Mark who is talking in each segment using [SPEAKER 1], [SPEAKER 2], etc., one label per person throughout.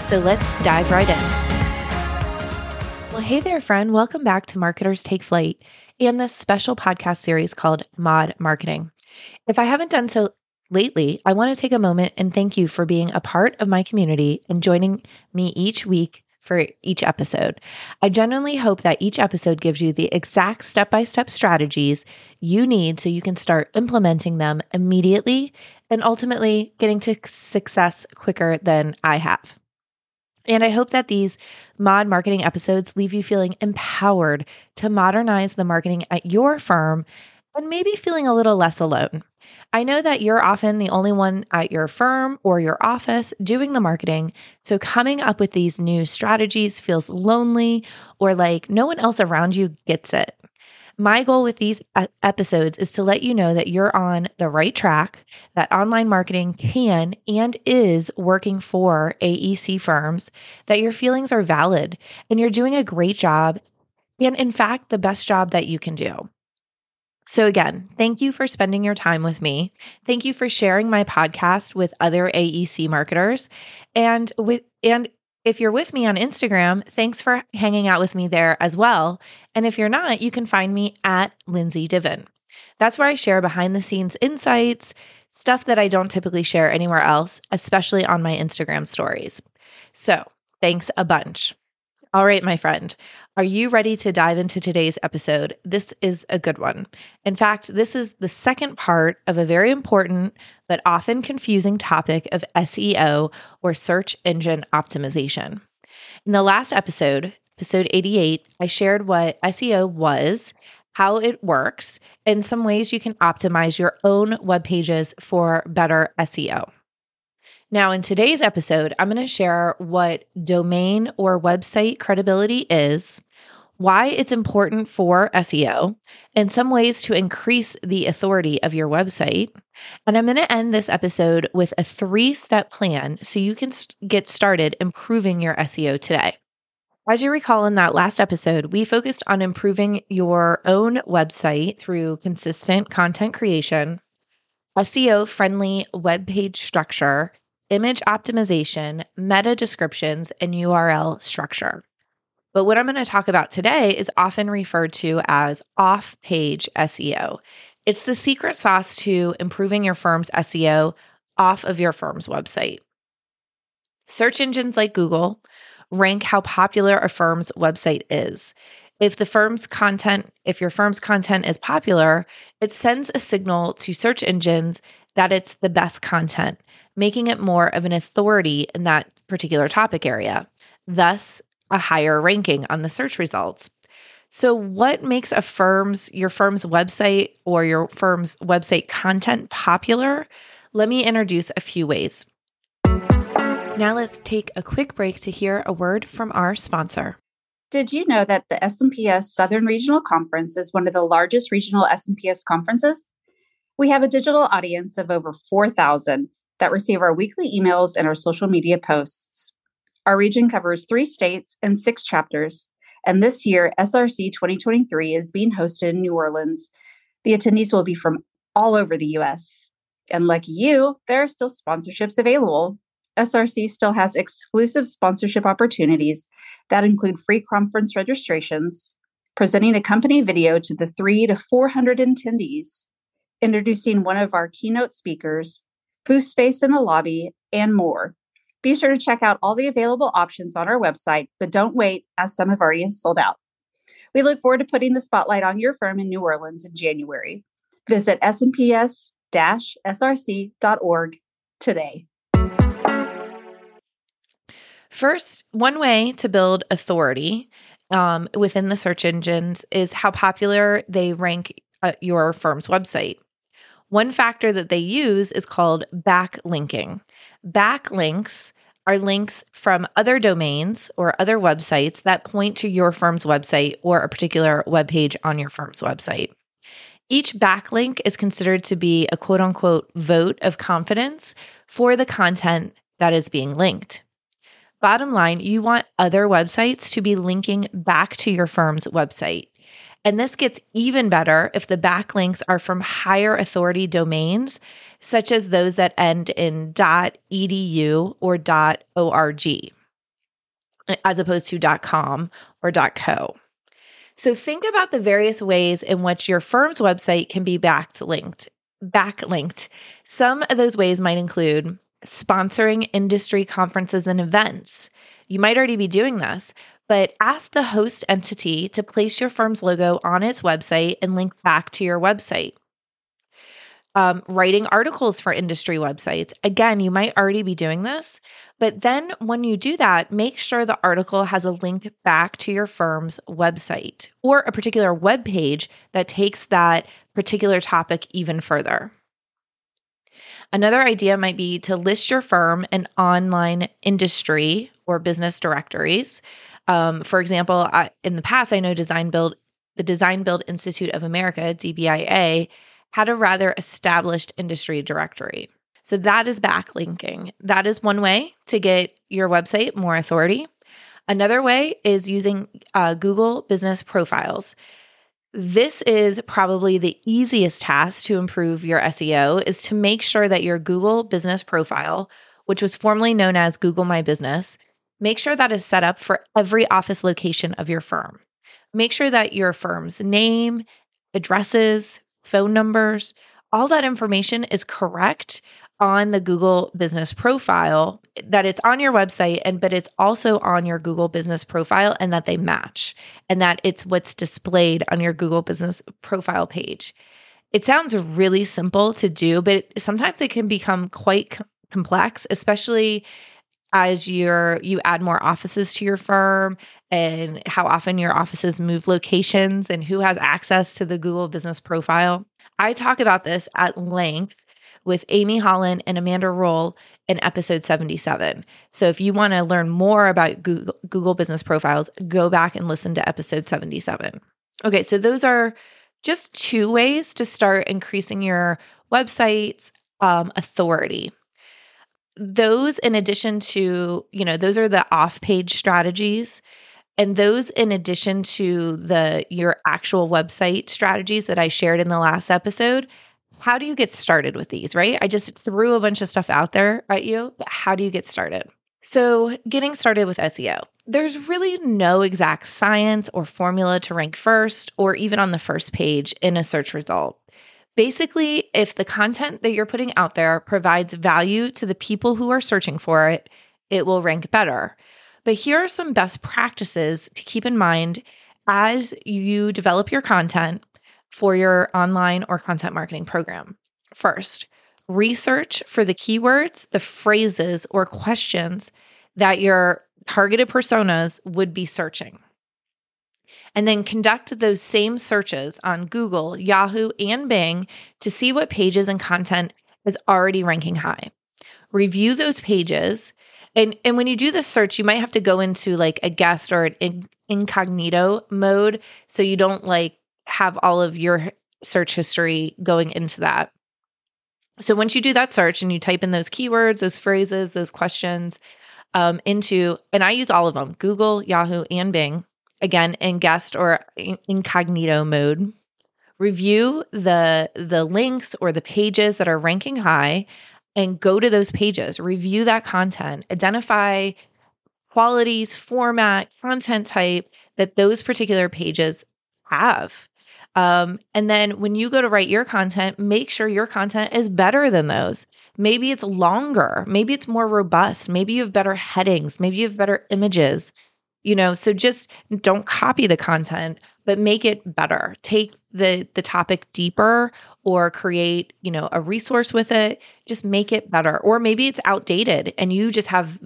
[SPEAKER 1] So let's dive right in. Well, hey there, friend. Welcome back to Marketers Take Flight and this special podcast series called Mod Marketing. If I haven't done so lately, I want to take a moment and thank you for being a part of my community and joining me each week for each episode. I genuinely hope that each episode gives you the exact step by step strategies you need so you can start implementing them immediately and ultimately getting to success quicker than I have. And I hope that these mod marketing episodes leave you feeling empowered to modernize the marketing at your firm and maybe feeling a little less alone. I know that you're often the only one at your firm or your office doing the marketing. So coming up with these new strategies feels lonely or like no one else around you gets it. My goal with these episodes is to let you know that you're on the right track, that online marketing can and is working for AEC firms, that your feelings are valid, and you're doing a great job, and in fact, the best job that you can do. So, again, thank you for spending your time with me. Thank you for sharing my podcast with other AEC marketers. And with and if you're with me on Instagram, thanks for hanging out with me there as well. And if you're not, you can find me at Lindsay Diven. That's where I share behind the scenes insights, stuff that I don't typically share anywhere else, especially on my Instagram stories. So, thanks a bunch. All right, my friend, are you ready to dive into today's episode? This is a good one. In fact, this is the second part of a very important but often confusing topic of SEO or search engine optimization. In the last episode, episode 88, I shared what SEO was, how it works, and some ways you can optimize your own web pages for better SEO. Now, in today's episode, I'm going to share what domain or website credibility is, why it's important for SEO, and some ways to increase the authority of your website. And I'm going to end this episode with a three step plan so you can get started improving your SEO today. As you recall in that last episode, we focused on improving your own website through consistent content creation, SEO friendly web page structure, image optimization, meta descriptions, and URL structure. But what I'm going to talk about today is often referred to as off page SEO. It's the secret sauce to improving your firm's SEO off of your firm's website. Search engines like Google rank how popular a firm's website is. If the firm's content, if your firm's content is popular, it sends a signal to search engines that it's the best content making it more of an authority in that particular topic area, thus, a higher ranking on the search results. So, what makes a firm's your firm's website or your firm's website content popular? Let me introduce a few ways. Now let's take a quick break to hear a word from our sponsor.
[SPEAKER 2] Did you know that the SMPS Southern Regional Conference is one of the largest regional SMPS conferences? We have a digital audience of over 4,000 that receive our weekly emails and our social media posts. Our region covers three states and six chapters, and this year, SRC 2023 is being hosted in New Orleans. The attendees will be from all over the US. And like you, there are still sponsorships available. SRC still has exclusive sponsorship opportunities that include free conference registrations, presenting a company video to the three to 400 attendees, introducing one of our keynote speakers, booth space in the lobby, and more. Be sure to check out all the available options on our website, but don't wait as some have already sold out. We look forward to putting the spotlight on your firm in New Orleans in January. Visit smps-src.org today.
[SPEAKER 1] First, one way to build authority um, within the search engines is how popular they rank uh, your firm's website. One factor that they use is called backlinking. Backlinks are links from other domains or other websites that point to your firm's website or a particular web page on your firm's website. Each backlink is considered to be a quote unquote vote of confidence for the content that is being linked. Bottom line, you want other websites to be linking back to your firm's website. And this gets even better if the backlinks are from higher authority domains, such as those that end in .edu or .org, as opposed to .com or .co. So think about the various ways in which your firm's website can be backlinked. Backlinked. Some of those ways might include sponsoring industry conferences and events. You might already be doing this, but ask the host entity to place your firm's logo on its website and link back to your website. Um, writing articles for industry websites. Again, you might already be doing this, but then when you do that, make sure the article has a link back to your firm's website or a particular web page that takes that particular topic even further. Another idea might be to list your firm in online industry or business directories. Um, for example, I, in the past, I know Design Build, the Design Build Institute of America, DBIA, had a rather established industry directory. So that is backlinking. That is one way to get your website more authority. Another way is using uh, Google Business Profiles. This is probably the easiest task to improve your SEO is to make sure that your Google business profile, which was formerly known as Google My Business, make sure that is set up for every office location of your firm. Make sure that your firm's name, addresses, phone numbers, all that information is correct on the Google business profile that it's on your website and but it's also on your Google business profile and that they match and that it's what's displayed on your Google business profile page. It sounds really simple to do, but sometimes it can become quite complex, especially as you're you add more offices to your firm and how often your offices move locations and who has access to the Google business profile. I talk about this at length with Amy Holland and Amanda Roll in episode 77. So if you want to learn more about Google, Google business profiles, go back and listen to episode 77. Okay, so those are just two ways to start increasing your website's um, authority. Those, in addition to, you know, those are the off page strategies. And those, in addition to the your actual website strategies that I shared in the last episode, how do you get started with these, right? I just threw a bunch of stuff out there at you, but how do you get started? So, getting started with SEO. There's really no exact science or formula to rank first or even on the first page in a search result. Basically, if the content that you're putting out there provides value to the people who are searching for it, it will rank better. But here are some best practices to keep in mind as you develop your content for your online or content marketing program. First, research for the keywords, the phrases, or questions that your targeted personas would be searching. And then conduct those same searches on Google, Yahoo, and Bing to see what pages and content is already ranking high. Review those pages. And, and when you do this search, you might have to go into like a guest or an incognito mode so you don't like have all of your search history going into that. So once you do that search and you type in those keywords, those phrases, those questions um, into, and I use all of them Google, Yahoo, and Bing, again, in guest or incognito mode. Review the the links or the pages that are ranking high and go to those pages review that content identify qualities format content type that those particular pages have um, and then when you go to write your content, make sure your content is better than those. Maybe it's longer, maybe it's more robust, maybe you have better headings, maybe you have better images. You know, so just don't copy the content, but make it better. Take the the topic deeper or create, you know, a resource with it. Just make it better. Or maybe it's outdated and you just have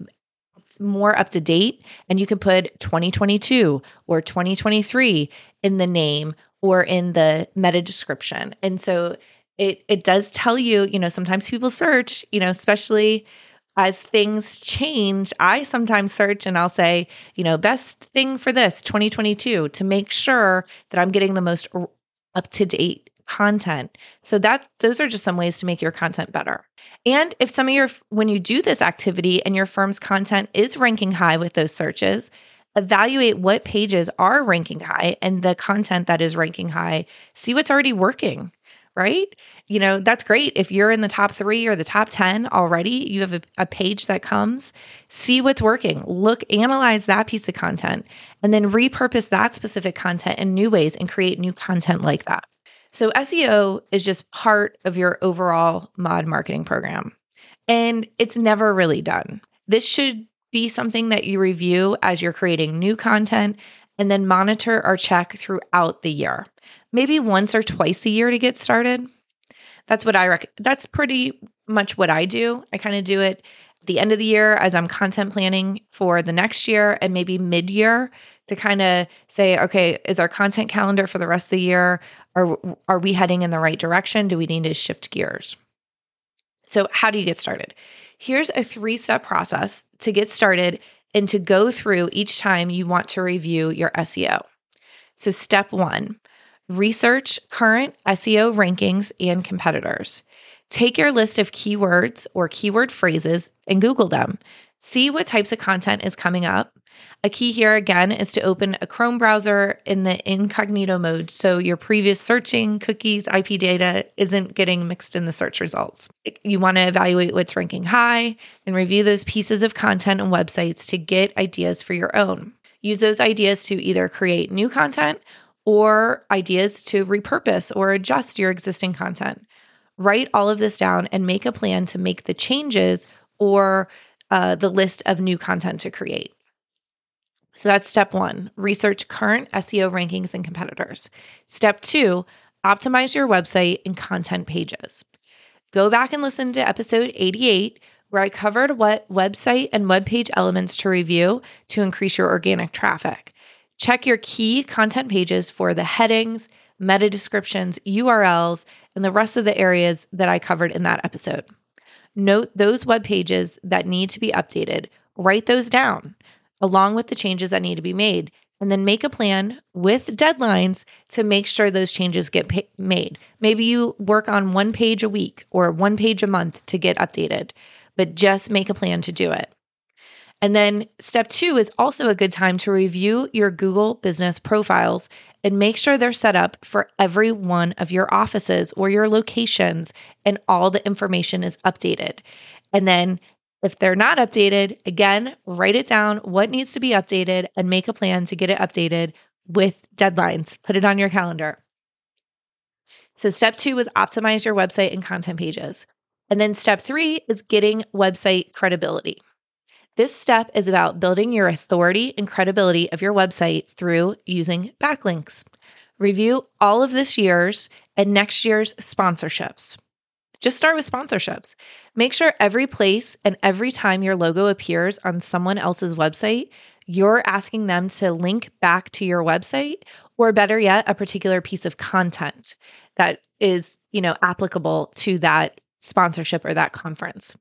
[SPEAKER 1] more up to date and you can put 2022 or 2023 in the name or in the meta description. And so it it does tell you, you know, sometimes people search, you know, especially as things change, I sometimes search and I'll say, you know, best thing for this 2022 to make sure that I'm getting the most up to date content. So that those are just some ways to make your content better. And if some of your when you do this activity and your firm's content is ranking high with those searches, evaluate what pages are ranking high and the content that is ranking high. See what's already working, right? You know, that's great. If you're in the top three or the top 10 already, you have a, a, page that comes, see what's working, look, analyze that piece of content, and then repurpose that specific content in new ways and create new content like that. So, SEO is just part of your overall mod marketing program, and it's never really done. This should be something that you review as you're creating new content and then monitor or check throughout the year. Maybe once or twice a year to get started. That's what I reckon. That's pretty much what I do. I kind of do it the end of the year as I'm content planning for the next year and maybe mid year to kind of say, okay, is our content calendar for the rest of the year? Are, are we heading in the right direction? Do we need to shift gears? So, how do you get started? Here's a three step process to get started and to go through each time you want to review your SEO. So, step one research current SEO rankings and competitors. Take your list of keywords or keyword phrases and Google them. See what types of content is coming up a key here again is to open a Chrome browser in the incognito mode so your previous searching, cookies, IP data isn't getting mixed in the search results. You want to evaluate what's ranking high and review those pieces of content and websites to get ideas for your own. Use those ideas to either create new content or ideas to repurpose or adjust your existing content. Write all of this down and make a plan to make the changes or uh, the list of new content to create. So that's step one research current SEO rankings and competitors. Step two, optimize your website and content pages. Go back and listen to episode 88, where I covered what website and web page elements to review to increase your organic traffic. Check your key content pages for the headings, meta descriptions, URLs, and the rest of the areas that I covered in that episode. Note those web pages that need to be updated, write those down along with the changes that need to be made, and then make a plan with deadlines to make sure those changes get pa- made. Maybe you work on one page a week or one page a month to get updated, but just make a plan to do it. And then step two is also a good time to review your Google business profiles and make sure they're set up for every one of your offices or your locations and all the information is updated. And then if they're not updated, again, write it down what needs to be updated and make a plan to get it updated with deadlines. Put it on your calendar. So, step two was optimize your website and content pages. And then step three is getting website credibility. This step is about building your authority and credibility of your website through using backlinks. Review all of this year's and next year's sponsorships. Just start with sponsorships. Make sure every place and every time your logo appears on someone else's website, you're asking them to link back to your website or better yet a particular piece of content that is, you know, applicable to that sponsorship or that conference.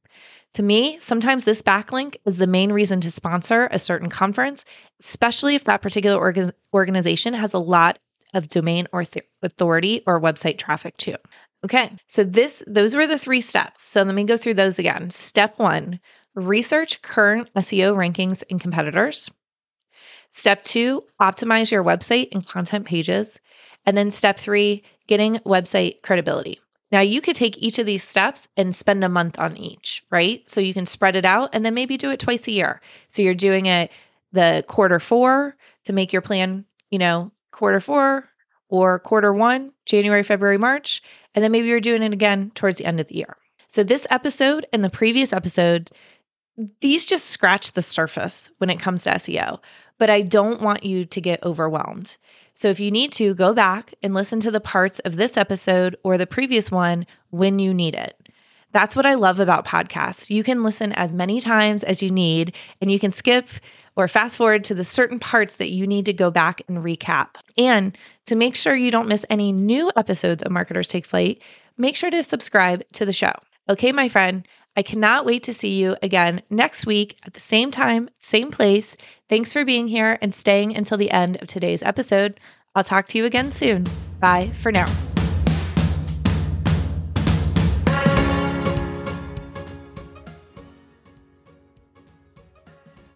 [SPEAKER 1] To me, sometimes this backlink is the main reason to sponsor a certain conference, especially if that particular orga- organization has a lot of domain or th- authority or website traffic too. Okay. So this those were the three steps. So let me go through those again. Step 1, research current SEO rankings and competitors. Step 2, optimize your website and content pages. And then step 3, getting website credibility. Now, you could take each of these steps and spend a month on each, right? So you can spread it out and then maybe do it twice a year. So you're doing it the quarter 4 to make your plan, you know, quarter 4 or quarter 1, January, February, March, and then maybe you're doing it again towards the end of the year. So, this episode and the previous episode, these just scratch the surface when it comes to SEO, but I don't want you to get overwhelmed. So, if you need to, go back and listen to the parts of this episode or the previous one when you need it. That's what I love about podcasts. You can listen as many times as you need, and you can skip or fast forward to the certain parts that you need to go back and recap. And to make sure you don't miss any new episodes of Marketers Take Flight, make sure to subscribe to the show. Okay, my friend, I cannot wait to see you again next week at the same time, same place. Thanks for being here and staying until the end of today's episode. I'll talk to you again soon. Bye for now.